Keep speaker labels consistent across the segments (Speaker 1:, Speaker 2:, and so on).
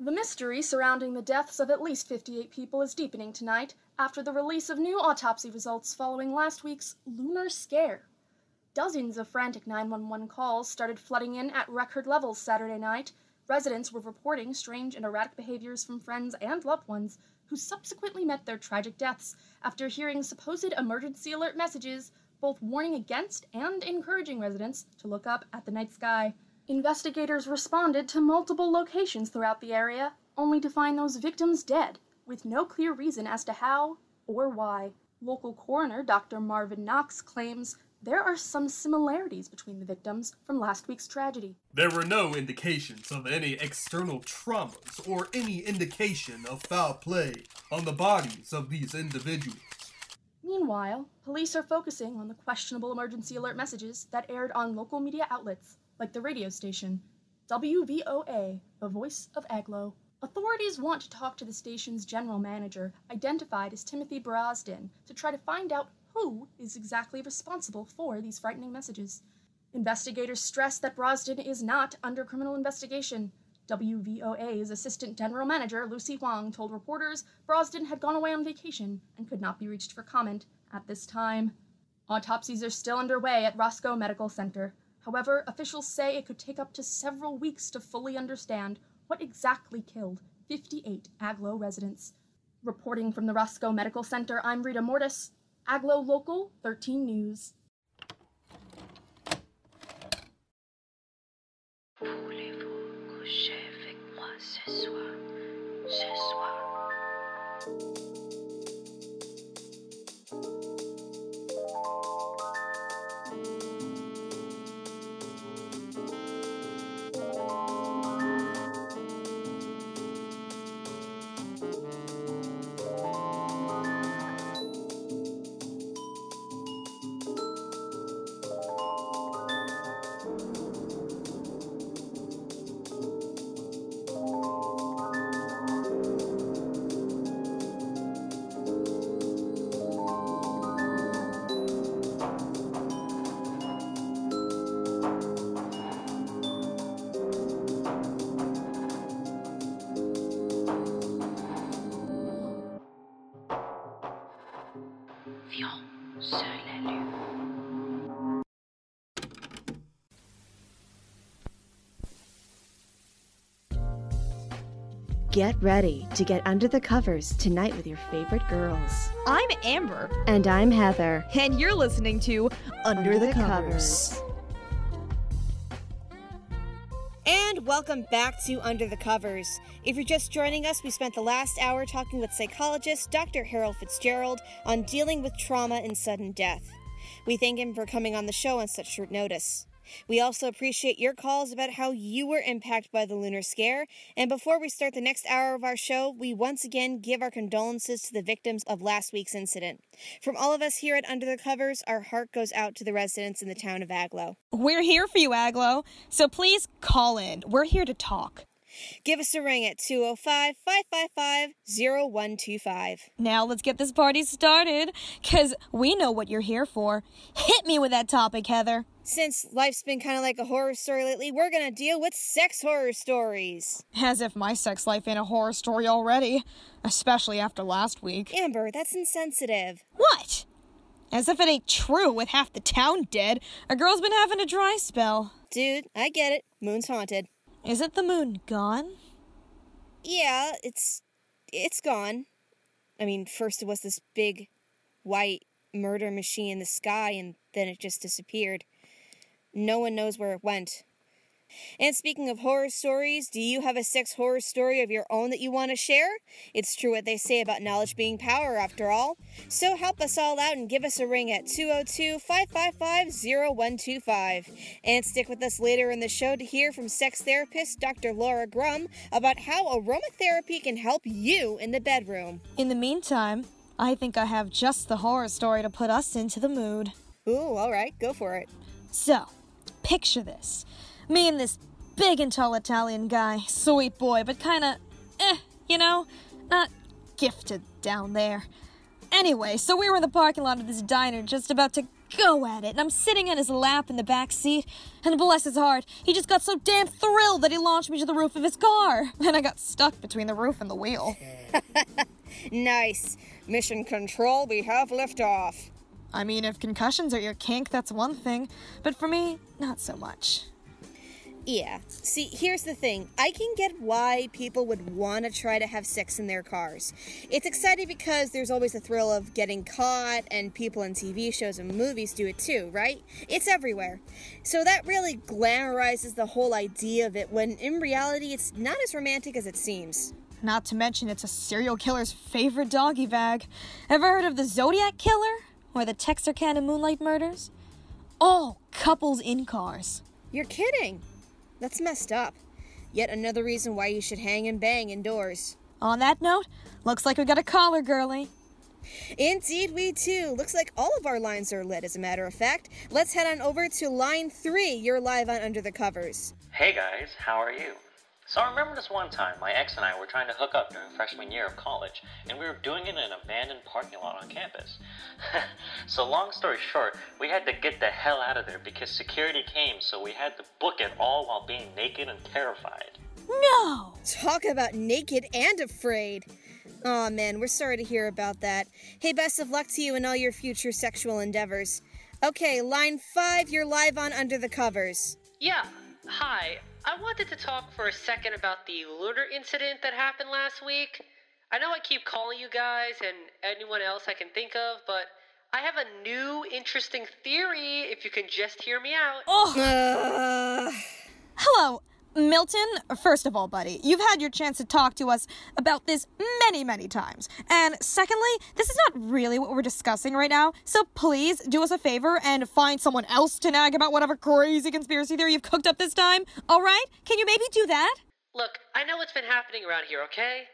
Speaker 1: The mystery surrounding the deaths of at least 58 people is deepening tonight after the release of new autopsy results following last week's lunar scare. Dozens of frantic 911 calls started flooding in at record levels Saturday night. Residents were reporting strange and erratic behaviors from friends and loved ones who subsequently met their tragic deaths after hearing supposed emergency alert messages, both warning against and encouraging residents to look up at the night sky. Investigators responded to multiple locations throughout the area, only to find those victims dead, with no clear reason as to how or why. Local coroner Dr. Marvin Nox claims there are some similarities between the victims from last week's tragedy.
Speaker 2: There were no indications of any external traumas or any indication of foul play on the bodies of these individuals.
Speaker 1: Meanwhile, police are focusing on the questionable emergency alert messages that aired on local media outlets like the radio station WVOA, the voice of Agloe. Authorities want to talk to the station's general manager, identified as Timothy Brosden, to try to find out who is exactly responsible for these frightening messages. Investigators stress that Brosden is not under criminal investigation. WVOA's assistant general manager, Lucy Huang, told reporters Brosden had gone away on vacation and could not be reached for comment at this time. Autopsies are still underway at Roscoe Medical Center. However, officials say it could take up to several weeks to fully understand what exactly killed 58 Agloe residents. Reporting from the Roscoe Medical Center, I'm Rita Mortis, Agloe Local 13 News.
Speaker 3: Get ready to get under the covers tonight with your favorite girls.
Speaker 4: I'm Amber,
Speaker 3: And I'm Heather.
Speaker 4: and you're listening to Under, the, covers.
Speaker 5: And welcome back to Under the Covers. If you're just joining us, we spent the last hour talking with psychologist Dr. Harold Fitzgerald on dealing with trauma and sudden death. We thank him for coming on the show on such short notice. We also appreciate your calls about how you were impacted by the lunar scare. And before we start the next hour of our show, we once again give our condolences to the victims of last week's incident. From all of us here at Under the Covers, our heart goes out to the residents in the town of Agloe.
Speaker 4: We're here for you, Agloe. So please call in. We're here to talk.
Speaker 5: Give us a ring at 205 555 0125.
Speaker 4: Now let's get this party started, because we know what you're here for. Hit me with that topic, Heather.
Speaker 5: Since life's been kind of like a horror story lately, we're gonna deal with sex horror stories.
Speaker 4: As if my sex life ain't a horror story already, especially after last week.
Speaker 5: Amber, that's insensitive.
Speaker 4: What? As if it ain't true with half the town dead. A girl's been having a dry spell.
Speaker 5: Dude, I get it. Moon's haunted.
Speaker 4: Isn't the moon gone?
Speaker 5: Yeah, it's it's gone. I mean, first it was this big white murder machine in the sky and then it just disappeared. No one knows where it went. And speaking of horror stories, do you have a sex horror story of your own that you want to share? It's true what they say about knowledge being power, after all. So help us all out and give us a ring at 202 555 0125. And stick with us later in the show to hear from sex therapist Dr. Laura Grum about how aromatherapy can help you in the bedroom.
Speaker 4: In the meantime, I think I have just the horror story to put us into the mood.
Speaker 5: Ooh, all right, go for it.
Speaker 4: So, picture this. Me and this big and tall Italian guy, sweet boy, but kinda, eh, you know, not gifted down there. Anyway, so we were in the parking lot of this diner just about to go at it, and I'm sitting on his lap in the back seat, and bless his heart, he just got so damn thrilled that he launched me to the roof of his car, and I got stuck between the roof and the wheel.
Speaker 5: Nice. Mission control, we have liftoff.
Speaker 4: I mean, if concussions are your kink, that's one thing, but for me, not so much.
Speaker 5: Yeah. See, here's the thing. I can get why people would want to try to have sex in their cars. It's exciting because there's always the thrill of getting caught, and people in TV shows and movies do it too, right? It's everywhere. So that really glamorizes the whole idea of it when in reality it's not as romantic as it seems.
Speaker 4: Not to mention, it's a serial killer's favorite doggy bag. Ever heard of the Zodiac Killer? Or the Texarkana Moonlight Murders? All couples in cars.
Speaker 5: You're kidding. That's messed up. Yet another reason why you should hang and bang indoors.
Speaker 4: On that note, looks like we got a caller, girlie.
Speaker 5: Indeed, we do. Looks like all of our lines are lit, as a matter of fact. Let's head on over to line three. You're live on Under the Covers.
Speaker 6: Hey guys, how are you? So I remember this one time my ex and I were trying to hook up during freshman year of college, and we were doing it in an abandoned parking lot on campus. so long story short, we had to get the hell out of there because security came, so we had to book it all while being naked and terrified.
Speaker 4: No!
Speaker 5: Talk about naked and afraid. Aw, man, we're sorry to hear about that. Hey, best of luck to you in all your future sexual endeavors. Okay, line five, you're live on Under the Covers.
Speaker 7: Yeah, hi. I wanted to talk for a second about the lunar incident that happened last week. I know I keep calling you guys and anyone else I can think of, but I have a new interesting theory if you can just hear me out.
Speaker 4: Oh!
Speaker 5: Uh,
Speaker 4: Hello, Milton. First of all, buddy, you've had your chance to talk to us about this many, many times. And secondly, this is not really what we're discussing right now, so please do us a favor and find someone else to nag about whatever crazy conspiracy theory you've cooked up this time. Alright? Can you maybe do that?
Speaker 7: Look, I know what's been happening around here, okay?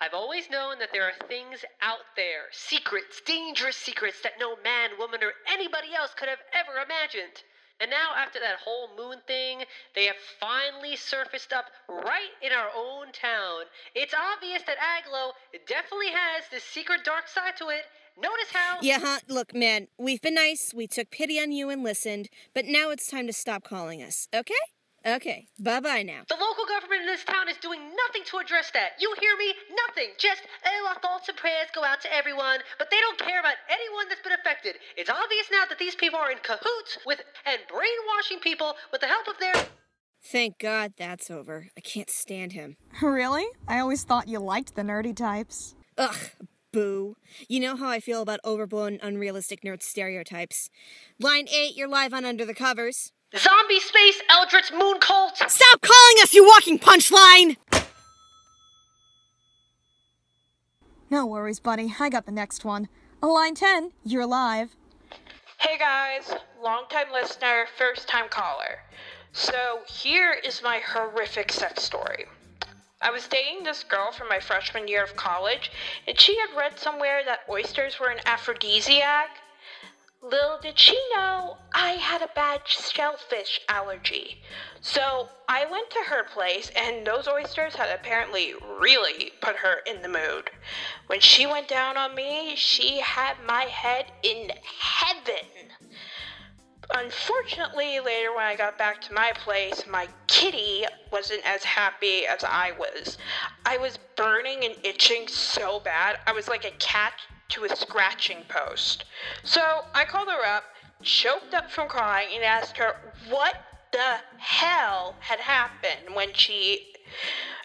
Speaker 7: I've always known that there are things out there, secrets, dangerous secrets that no man, woman, or anybody else could have ever imagined. And now, after that whole moon thing, they have finally surfaced up right in our own town. It's obvious that Agloe definitely has this secret dark side to it. Notice how.
Speaker 5: yeah, huh? Look, man, we've been nice, we took pity on you and listened, but now it's time to stop calling us, okay? Okay, bye bye now.
Speaker 7: The local government in this town is doing nothing to address that. You hear me? Nothing. Just, oh, our thoughts and prayers go out to everyone, but they don't care about anyone that's been affected. It's obvious now that these people are in cahoots with and brainwashing people with the help of their.
Speaker 5: Thank God that's over. I can't stand him.
Speaker 4: Really? I always thought you liked the nerdy types.
Speaker 5: Ugh, boo. You know how I feel about overblown, unrealistic nerd stereotypes. Line 8, you're live on Under the Covers.
Speaker 7: Zombie space Eldritch moon cult!
Speaker 5: Stop calling us, you walking punchline!
Speaker 4: No worries, buddy. I got the next one. Line 10, you're live.
Speaker 8: Hey guys, longtime listener, first time caller. So here is my horrific sex story. I was dating this girl from my freshman year of college, and she had read somewhere that oysters were an aphrodisiac. Little did she know I had a bad shellfish allergy. So I went to her place, and those oysters had apparently really put her in the mood. When she went down on me, she had my head in heaven. Unfortunately, later when I got back to my place, my kitty wasn't as happy as I was. I was burning and itching so bad. I was like a cat to a scratching post. So I called her up, choked up from crying, and asked her what the hell had happened when she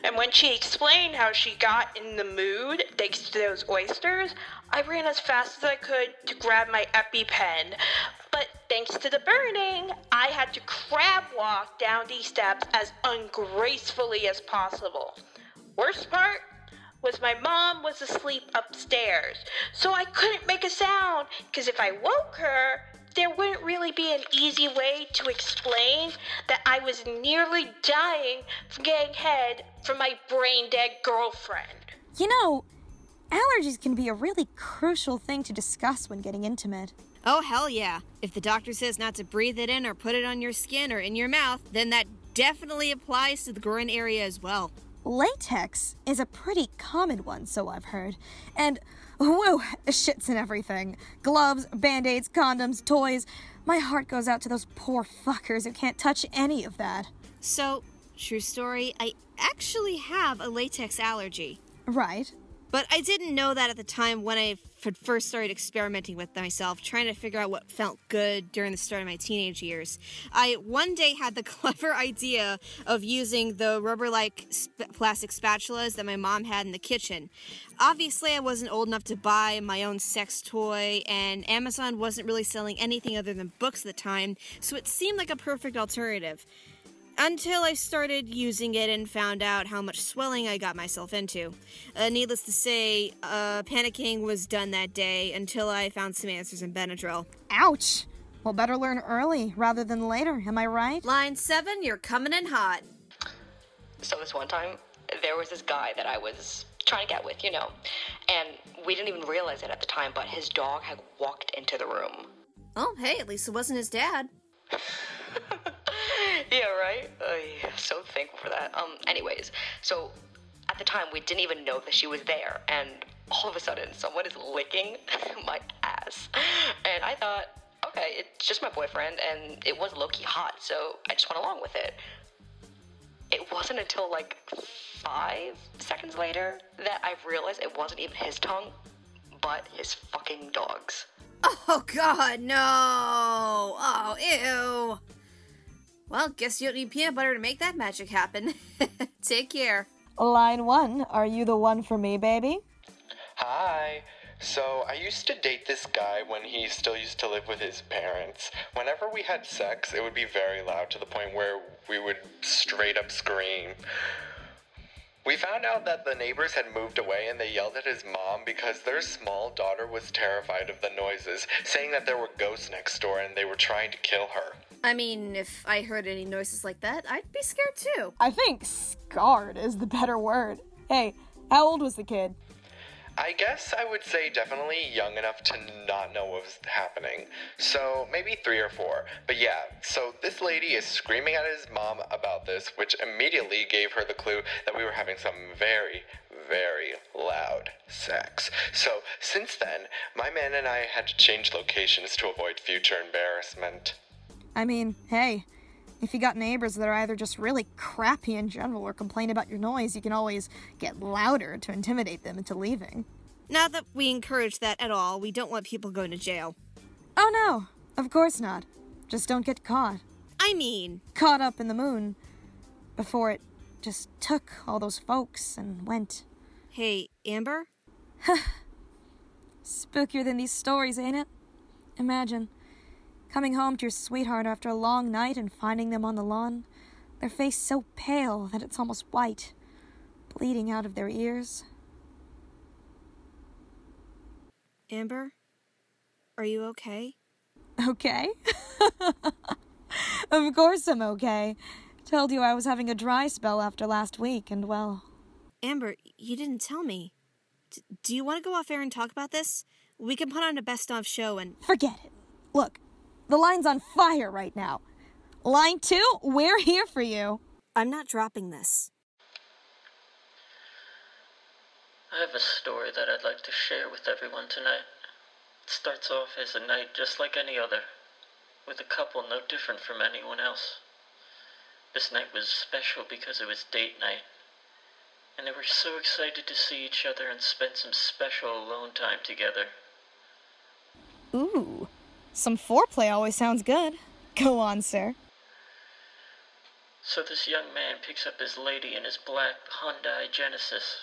Speaker 8: and when she explained how she got in the mood thanks to those oysters, I ran as fast as I could to grab my EpiPen. But thanks to the burning, I had to crab walk down these steps as ungracefully as possible. Worst part was my mom was asleep upstairs, so I couldn't make a sound because if I woke her, there wouldn't really be an easy way to explain that I was nearly dying from getting head from my brain dead girlfriend.
Speaker 4: You know, allergies can be a really crucial thing to discuss when getting intimate.
Speaker 5: Oh, hell yeah. If the doctor says not to breathe it in or put it on your skin or in your mouth, then that definitely applies to the groin area as well.
Speaker 4: Latex is a pretty common one, so I've heard. And, whoa, shits and everything gloves, band aids, condoms, toys. My heart goes out to those poor fuckers who can't touch any of that.
Speaker 5: So, true story, I actually have a latex allergy.
Speaker 4: Right.
Speaker 5: But I didn't know that at the time when I f- first started experimenting with myself, trying to figure out what felt good during the start of my teenage years. I one day had the clever idea of using the rubber like sp- plastic spatulas that my mom had in the kitchen. Obviously, I wasn't old enough to buy my own sex toy, and Amazon wasn't really selling anything other than books at the time, so it seemed like a perfect alternative. Until I started using it and found out how much swelling I got myself into. Uh, needless to say, uh, panicking was done that day until I found some answers in Benadryl.
Speaker 4: Ouch! Well, better learn early rather than later, am I right?
Speaker 5: Line seven, you're coming in hot.
Speaker 9: So this one time, there was this guy that I was trying to get with, you know, and we didn't even realize it at the time, but his dog had walked into the room.
Speaker 5: Oh, hey, at least it wasn't his dad.
Speaker 9: yeah, right? Uh, so thankful for that. Um, anyways, so at the time we didn't even know that she was there, and all of a sudden someone is licking my ass. And I thought, okay, it's just my boyfriend, and it was low key hot, so I just went along with it. It wasn't until like five seconds later that I realized it wasn't even his tongue, but his fucking dog's.
Speaker 5: Oh, God, no! Oh, ew! Well, guess you don't need peanut butter to make that magic happen. Take care.
Speaker 4: Line one, are you the one for me, baby?
Speaker 10: Hi. So, I used to date this guy when he still used to live with his parents. Whenever we had sex, it would be very loud to the point where we would straight up scream. We found out that the neighbors had moved away and they yelled at his mom because their small daughter was terrified of the noises, saying that there were ghosts next door and they were trying to kill her.
Speaker 5: I mean, if I heard any noises like that, I'd be scared too.
Speaker 4: I think scarred is the better word. Hey, how old was the kid?
Speaker 10: I guess I would say definitely young enough to not know what was happening. So maybe three or four. But yeah, so this lady is screaming at his mom about this, which immediately gave her the clue that we were having some very, very loud sex. So since then, my man and I had to change locations to avoid future embarrassment.
Speaker 4: I mean, hey, if you got neighbors that are either just really crappy in general or complain about your noise, you can always get louder to intimidate them into leaving.
Speaker 5: Not that we encourage that at all. We don't want people going to jail.
Speaker 4: Oh no, of course not. Just don't get caught.
Speaker 5: I mean,
Speaker 4: Caught up in the moon before it just took all those folks and went.
Speaker 5: hey, Amber? Huh.
Speaker 4: Spookier than these stories, ain't it? Imagine coming home to your sweetheart after a long night and finding them on the lawn, their face so pale that it's almost white, bleeding out of their ears.
Speaker 5: Amber? Are you okay?
Speaker 4: Okay? of course I'm okay. Told you I was having a dry spell after last week, and well.
Speaker 5: Amber, you didn't tell me. D- do you want to go off air and talk about this? We can put on a best of show and.
Speaker 4: Forget it. Look, the line's on fire right now. Line two, we're here for you.
Speaker 5: I'm not dropping this.
Speaker 6: I have a story that I'd like to share with everyone tonight. It starts off as a night just like any other, with a couple no different from anyone else. This night was special because it was date night, and they were so excited to see each other and spend some special alone time together.
Speaker 4: Ooh, some foreplay always sounds good. Go on, sir.
Speaker 6: So this young man picks up his lady in his black Hyundai Genesis.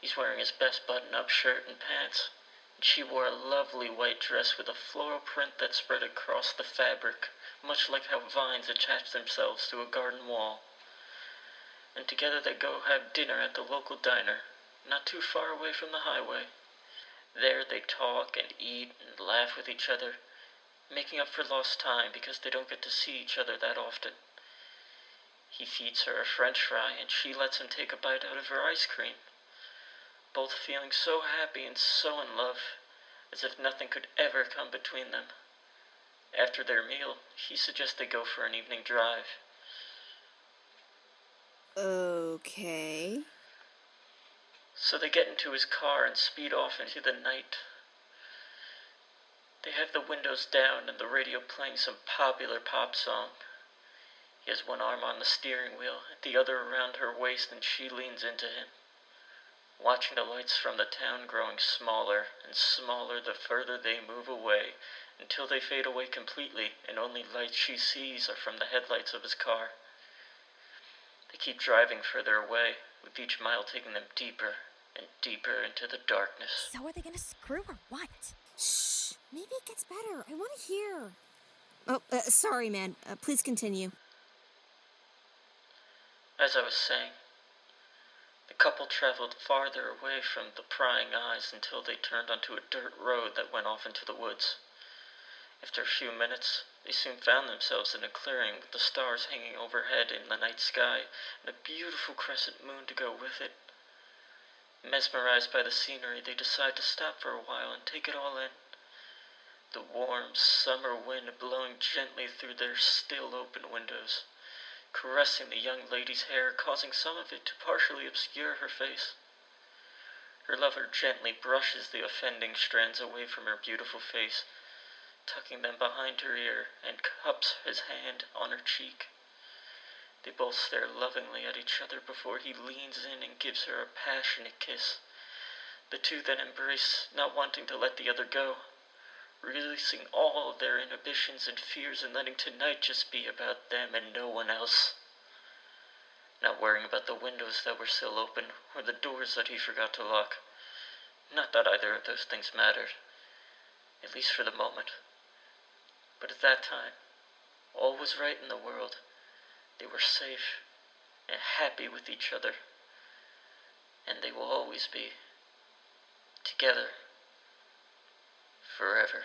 Speaker 6: He's wearing his best button-up shirt and pants, and she wore a lovely white dress with a floral print that spread across the fabric, much like how vines attach themselves to a garden wall. And together they go have dinner at the local diner, not too far away from the highway. There they talk and eat and laugh with each other, making up for lost time because they don't get to see each other that often. He feeds her a french fry and she lets him take a bite out of her ice cream. Both feeling so happy and so in love, as if nothing could ever come between them. After their meal, he suggests they go for an evening drive.
Speaker 5: Okay.
Speaker 6: So they get into his car and speed off into the night. They have the windows down and the radio playing some popular pop song. He has one arm on the steering wheel, the other around her waist, and she leans into him, watching the lights from the town growing smaller and smaller the further they move away until they fade away completely, and only lights she sees are from the headlights of his car. They keep driving further away, with each mile taking them deeper and deeper into the darkness.
Speaker 11: So are they gonna screw or what?
Speaker 5: Shh. Maybe it gets better. I want to hear. Oh, uh, sorry, man. Uh, please continue.
Speaker 6: As I was saying, the couple traveled farther away from the prying eyes until they turned onto a dirt road that went off into the woods. After a few minutes, they soon found themselves in a clearing with the stars hanging overhead in the night sky and a beautiful crescent moon to go with it. Mesmerized by the scenery, they decide to stop for a while and take it all in. The warm summer wind blowing gently through their still open windows, caressing the young lady's hair, causing some of it to partially obscure her face. Her lover gently brushes the offending strands away from her beautiful face, tucking them behind her ear, and cups his hand on her cheek. They both stare lovingly at each other before he leans in and gives her a passionate kiss. The two then embrace, not wanting to let the other go, releasing all of their inhibitions and fears and letting tonight just be about them and no one else. Not worrying about the windows that were still open or the doors that he forgot to lock. Not that either of those things mattered, at least for the moment. But at that time, all was right in the world. They were safe and happy with each other. And they will always be together forever.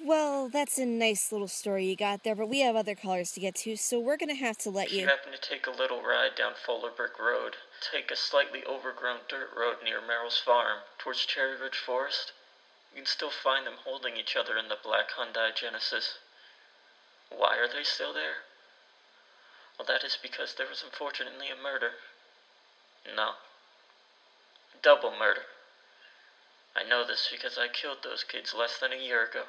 Speaker 5: Well, that's a nice little story you got there, but we have other callers to get to, so we're gonna have to let
Speaker 6: If you
Speaker 5: you.
Speaker 6: happen to take a little ride down Fuller Brick Road, take a slightly overgrown dirt road near Merrill's farm towards Cherry Ridge Forest, you can still find them holding each other in the black Hyundai Genesis. Why are they still there? Well, that is because there was unfortunately a murder. No. Double murder. I know this because I killed those kids less than a year ago.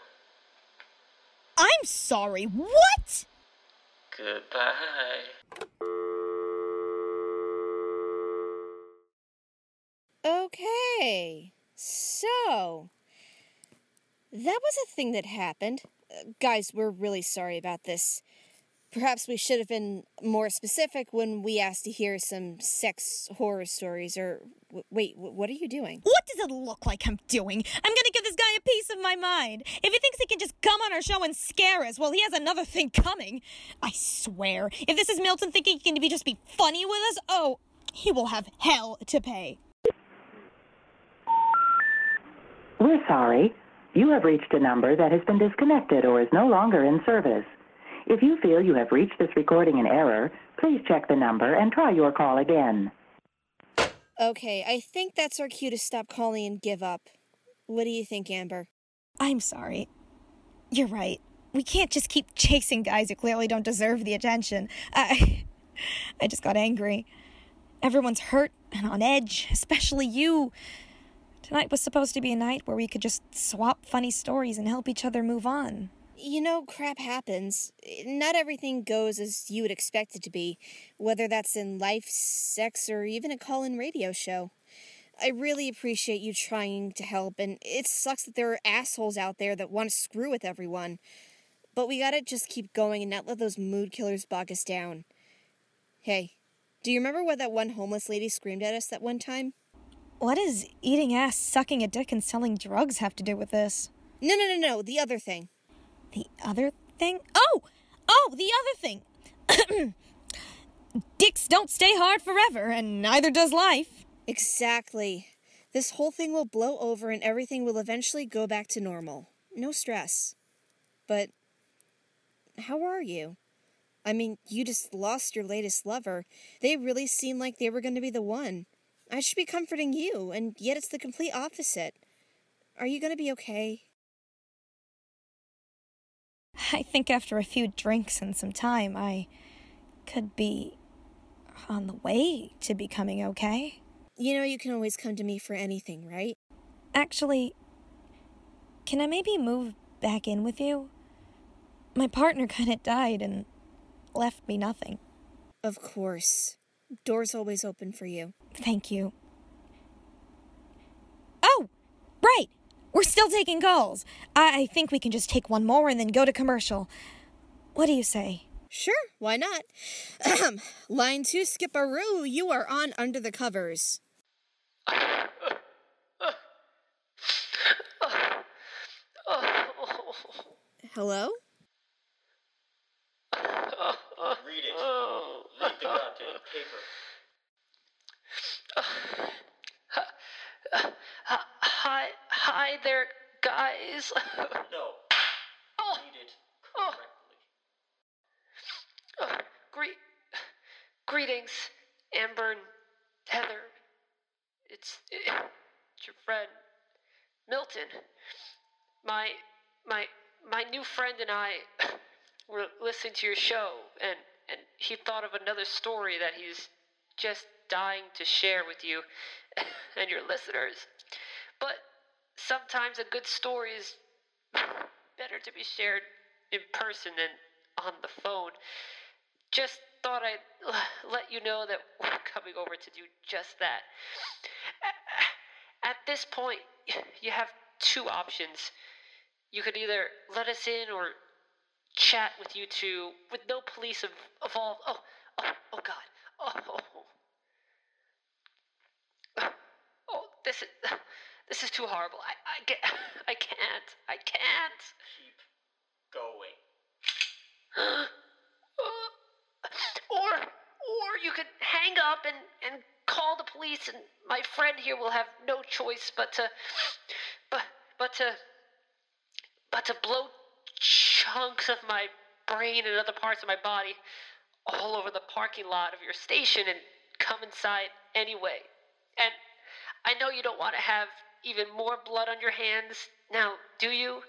Speaker 4: I'm sorry, what?
Speaker 6: Goodbye.
Speaker 5: Okay. So. That was a thing that happened. Uh, guys, we're really sorry about this. Perhaps we should have been more specific when we asked to hear some sex horror stories or. W- wait, w- what are you doing?
Speaker 4: What does it look like I'm doing? I'm gonna give this guy a piece of my mind. If he thinks he can just come on our show and scare us, well, he has another thing coming. I swear, if this is Milton thinking he can be just be funny with us, oh, he will have hell to pay.
Speaker 12: We're sorry. You have reached a number that has been disconnected or is no longer in service. If you feel you have reached this recording in error, please check the number and try your call again.
Speaker 5: Okay, I think that's our cue to stop calling and give up. What do you think, Amber?
Speaker 4: I'm sorry. You're right. We can't just keep chasing guys who clearly don't deserve the attention. I, I just got angry. Everyone's hurt and on edge, especially you. Tonight was supposed to be a night where we could just swap funny stories and help each other move on.
Speaker 5: You know, crap happens. Eh, not everything goes as you would expect it to be, whether that's in life, sex, or even a call in radio show. I really appreciate you trying to help, and it sucks that there are assholes out there that want to screw with everyone. But we gotta just keep going and not let those mood killers bog us down. Hey, do you remember what that one homeless lady screamed at us that one time?
Speaker 4: What does eating ass, sucking a dick, and selling drugs have to do with this?
Speaker 5: No, no, no, no, the other thing.
Speaker 4: The other thing? Oh! Oh, the other thing! Dicks don't stay hard forever, and neither does life.
Speaker 5: Exactly. This whole thing will blow over and everything will eventually go back to normal. No stress. But how are you? I mean, you just lost your latest lover. They really seemed like they were going to be the one. I should be comforting you, and yet it's the complete opposite. Are you going to be okay?
Speaker 4: I think after a few drinks and some time, I could be on the way to becoming okay.
Speaker 5: You know, you can always come to me for anything, right?
Speaker 4: Actually, can I maybe move back in with you? My partner kind of died and left me nothing.
Speaker 5: Of course. Door's always open for you.
Speaker 4: Thank you. Oh, right. We're still taking calls. I, I think we can just take one more and then go to commercial. What do you say?
Speaker 5: Sure, why not? Ahem. Line two, Skipperoo, you are on Under the Covers. Hello?
Speaker 6: Read it. Read the goddamn paper.
Speaker 7: Hi, hi there, guys.
Speaker 6: No.
Speaker 7: Oh,
Speaker 6: it
Speaker 7: oh, oh, gre- greetings, Amber and Heather. It's, it's your friend, Milton. My, my, my new friend and I were listening to your show, and and he thought of another story that he's just dying to share with you and your listeners. But sometimes a good story is better to be shared in person than on the phone. Just thought I'd let you know that we're coming over to do just that. At this point, you have two options. You could either let us in or chat with you two with no police of, involved. Oh, oh, oh God. Oh. Oh, this is this is too horrible. I I get I can't. I can't.
Speaker 6: Keep going.
Speaker 7: or or you could hang up and and call the police and my friend here will have no choice but to but but to but to blow chunks of my brain and other parts of my body all over the parking lot of your station and come inside anyway. And I know you don't want to have even more blood on your hands now, do you?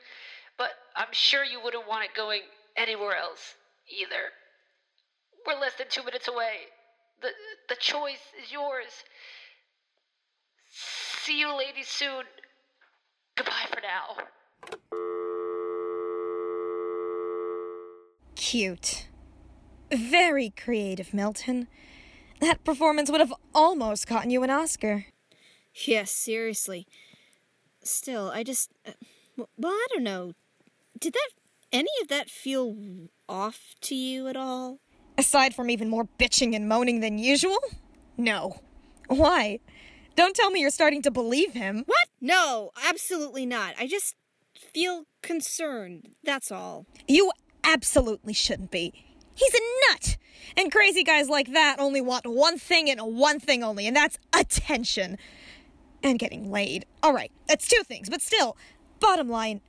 Speaker 7: But I'm sure you wouldn't want it going anywhere else either. We're less than two minutes away. The the choice is yours. See you ladies soon. Goodbye for now.
Speaker 4: Cute. Very creative, Milton. That performance would have almost gotten you an Oscar.
Speaker 5: Yes, seriously. Still, I just. Uh, well, I don't know. Did that. any of that feel off to you at all?
Speaker 4: Aside from even more bitching and moaning than usual? No. Why? Don't tell me you're starting to believe him.
Speaker 5: What? No, absolutely not. I just feel concerned. That's all.
Speaker 4: You absolutely shouldn't be. He's a nut! And crazy guys like that only want one thing and one thing only, and that's attention. And getting laid. Alright, that's two things, but still, bottom line,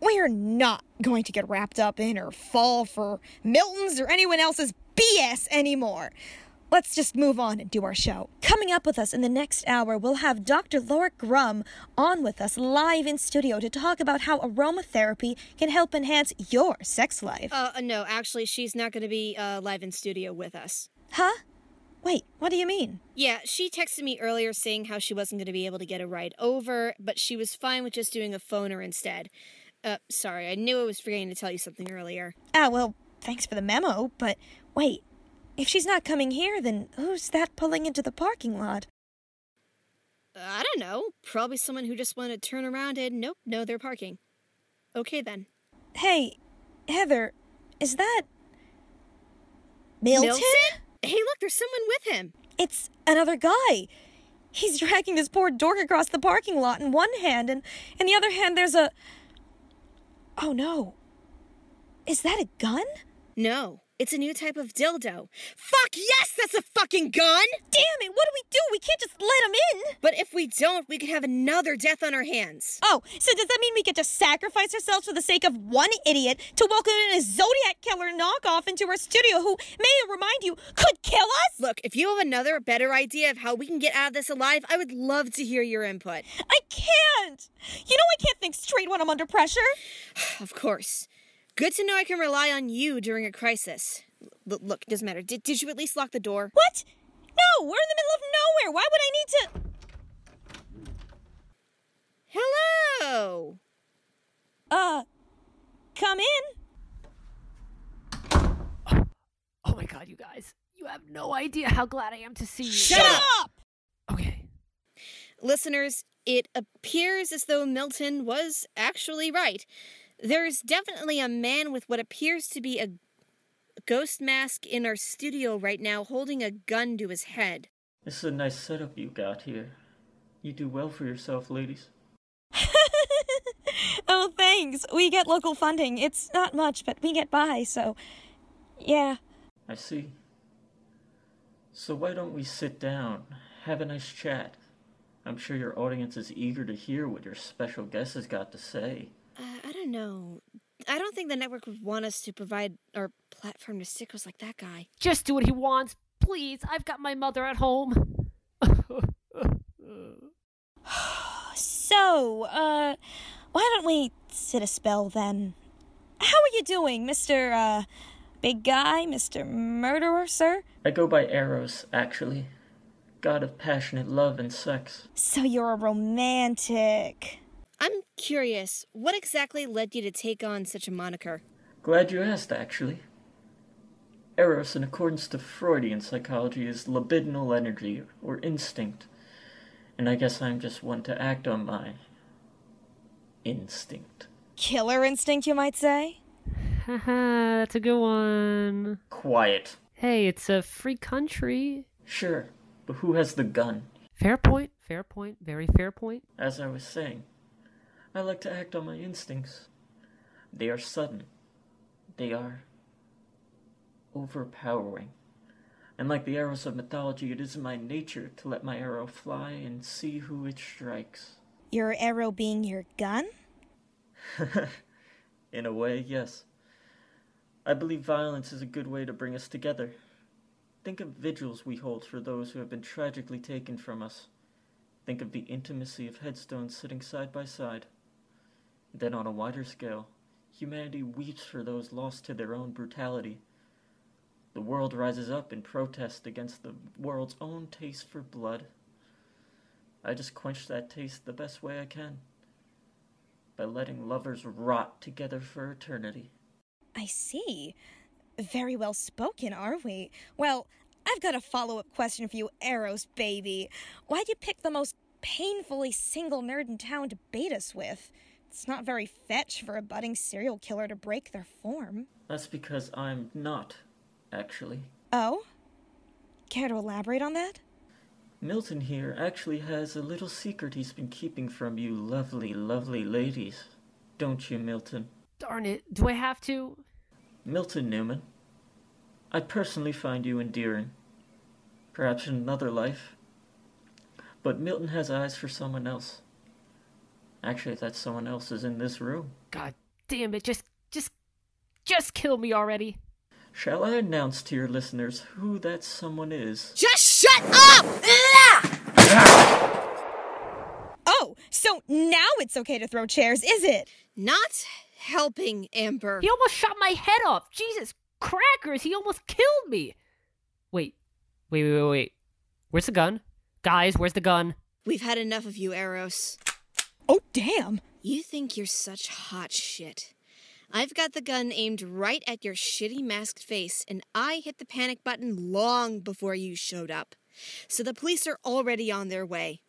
Speaker 4: we're not going to get wrapped up in or fall for Milton's or anyone else's BS anymore. Let's just move on and do our show. Coming up with us in the next hour, we'll have Dr. Laura Grum on with us live in studio to talk about how aromatherapy can help enhance your sex life.
Speaker 5: Uh, no, actually, she's not going to be uh, live in studio with us.
Speaker 4: Huh? Wait, what do you mean?
Speaker 5: Yeah, she texted me earlier saying how she wasn't going to be able to get a ride over, but she was fine with just doing a phoner instead. Uh, sorry, I knew I was forgetting to tell you something earlier.
Speaker 4: Ah, well, thanks for the memo, but wait. If she's not coming here, then who's that pulling into the parking lot?
Speaker 5: I don't know. Probably someone who just wanted to turn around and nope, no, they're parking. Okay then.
Speaker 4: Hey, Heather, is that. Milton?
Speaker 5: Hey, look, there's someone with him.
Speaker 4: It's another guy. He's dragging this poor dork across the parking lot in one hand, and in the other hand, there's a. Oh no. Is that a gun?
Speaker 5: No, it's a new type of dildo. Fuck yes, that's a fucking gun!
Speaker 4: Damn it, what do we do? We can't just let him in.
Speaker 5: But if we don't, we could have another death on our hands.
Speaker 4: Oh, so does that mean we get to sacrifice ourselves for the sake of one idiot to welcome in a Zodiac killer knockoff into our studio who, may I remind you, could kill us?
Speaker 5: Look, if you have another better idea of how we can get out of this alive, I would love to hear your input.
Speaker 4: I can't! You know I can't think straight when I'm under pressure.
Speaker 5: Of course. Good to know I can rely on you during a crisis. L- look, doesn't matter. Did, did you at least lock the door?
Speaker 4: What? No, we're in the middle of nowhere. Why would I need to?
Speaker 5: Hello.
Speaker 4: Uh, come in.
Speaker 7: Oh my god, you guys. You have no idea how glad I am to see you.
Speaker 5: Shut up!
Speaker 7: Okay.
Speaker 5: Listeners, it appears as though Milton was actually right. There's definitely a man with what appears to be a ghost mask in our studio right now holding a gun to his head.
Speaker 6: This is a nice setup you got here. You do well for yourself, ladies.
Speaker 4: Oh, thanks. We get local funding. It's not much, but we get by, so. Yeah.
Speaker 6: I see. So why don't we sit down, have a nice chat? I'm sure your audience is eager to hear what your special guest has got to say.
Speaker 5: I don't know. I don't think the network would want us to provide our platform to sickos like that guy.
Speaker 7: Just do what he wants. Please, I've got my mother at home.
Speaker 4: So, uh, why don't we sit a spell then? How are you doing, Mr. Uh, Big Guy, Mr. Murderer, sir?
Speaker 6: I go by Eros, actually. God of passionate love and sex.
Speaker 4: So you're a romantic.
Speaker 5: I'm curious, what exactly led you to take on such a moniker?
Speaker 6: Glad you asked, actually. Eros, in accordance to Freudian psychology, is libidinal energy, or instinct. And I guess I'm just one to act on my instinct.
Speaker 4: Killer instinct, you might say?
Speaker 7: Haha, that's a good one.
Speaker 6: Quiet.
Speaker 7: Hey, it's a free country.
Speaker 6: Sure, but who has the gun?
Speaker 7: Fair point, fair point, very fair point.
Speaker 6: As I was saying, I like to act on my instincts. They are sudden. They are overpowering. And like the arrows of mythology, it is in my nature to let my arrow fly and see who it strikes.
Speaker 4: Your arrow being your gun?
Speaker 6: in a way, yes. I believe violence is a good way to bring us together. Think of vigils we hold for those who have been tragically taken from us. Think of the intimacy of headstones sitting side by side. Then, on a wider scale, humanity weeps for those lost to their own brutality. The world rises up in protest against the world's own taste for blood. I just quench that taste the best way I can by letting lovers rot together for eternity.
Speaker 4: I see. Very well spoken, are we? Well, I've got a follow up question for you, Eros, baby. Why'd you pick the most painfully single nerd in town to bait us with? It's not very fetch for a budding serial killer to break their form.
Speaker 6: That's because I'm not, actually.
Speaker 4: Oh? Care to elaborate on that?
Speaker 6: Milton here actually has a little secret he's been keeping from you lovely, lovely ladies. Don't you, Milton?
Speaker 7: Darn it, do I have to?
Speaker 6: Milton Newman. I personally find you endearing. Perhaps in another life. But Milton has eyes for someone else. Actually, that someone else is in this room.
Speaker 7: God damn it, just, just, just kill me already.
Speaker 6: Shall I announce to your listeners who that someone is?
Speaker 5: Just shut up! Ah!
Speaker 4: Oh, so now it's okay to throw chairs, is it?
Speaker 5: Not helping, Amber.
Speaker 7: He almost shot my head off. Jesus crackers, he almost killed me. Wait, wait, wait, wait, wait. Where's the gun? Guys, where's the gun?
Speaker 5: We've had enough of you, Eros.
Speaker 4: Oh, damn.
Speaker 5: You think you're such hot shit. I've got the gun aimed right at your shitty masked face, and I hit the panic button long before you showed up. So the police are already on their way.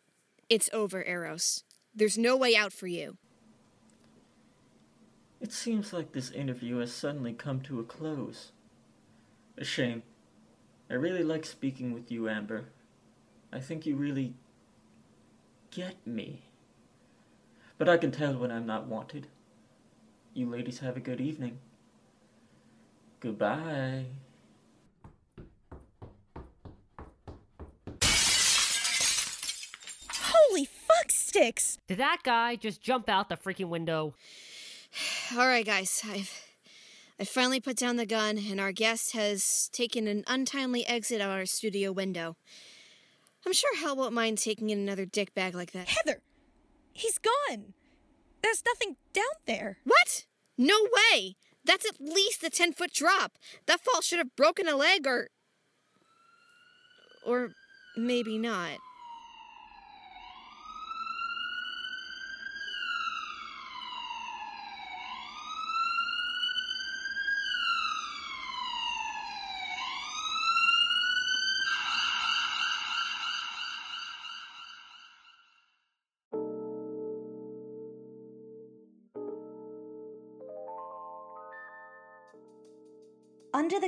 Speaker 5: It's over, Eros. There's no way out for you.
Speaker 6: It seems like this interview has suddenly come to a close. A shame. I really like speaking with you, Amber. I think you really get me. But I can tell when I'm not wanted. You ladies have a good evening. Goodbye.
Speaker 4: Holy fuck sticks!
Speaker 7: Did that guy just jump out the freaking window?
Speaker 5: All right, guys. I've I finally put down the gun, and our guest has taken an untimely exit out our studio window. I'm sure Hal won't mind taking in another dick bag like that.
Speaker 4: Heather! He's gone! There's nothing down there.
Speaker 5: What? No way! That's at least a 10 foot drop. That fall should have broken a leg or. Or maybe not.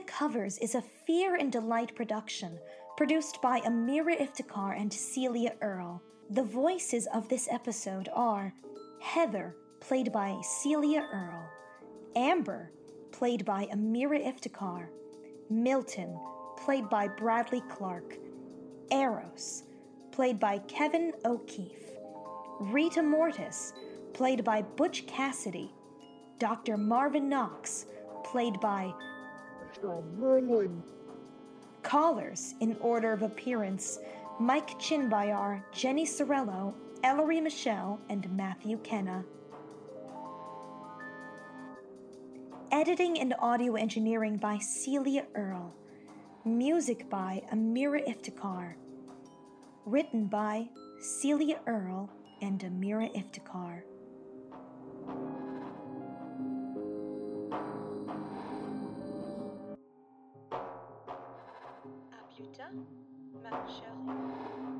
Speaker 4: The Covers is a Fear and Delight production produced by Ameera Iftekar and Celia Earl. The voices of this episode are Heather, played by Celia Earl, Amber, played by Ameera Iftekar, Milton, played by Bradley Clarke, Eros, played by Kevin O'Keefe, Rita Mortis, played by Butch Cassidee, Dr. Marvin Nox, played by Callers in order of appearance Mike Chimbayar, Jenny Ceraulo, Ellary Mischel, and Matthew Kenna. Editing and audio engineering by Celia Earl. Music by Ameera Iftekar. Written by Celia Earl and Ameera
Speaker 13: Iftekar. Ma chérie.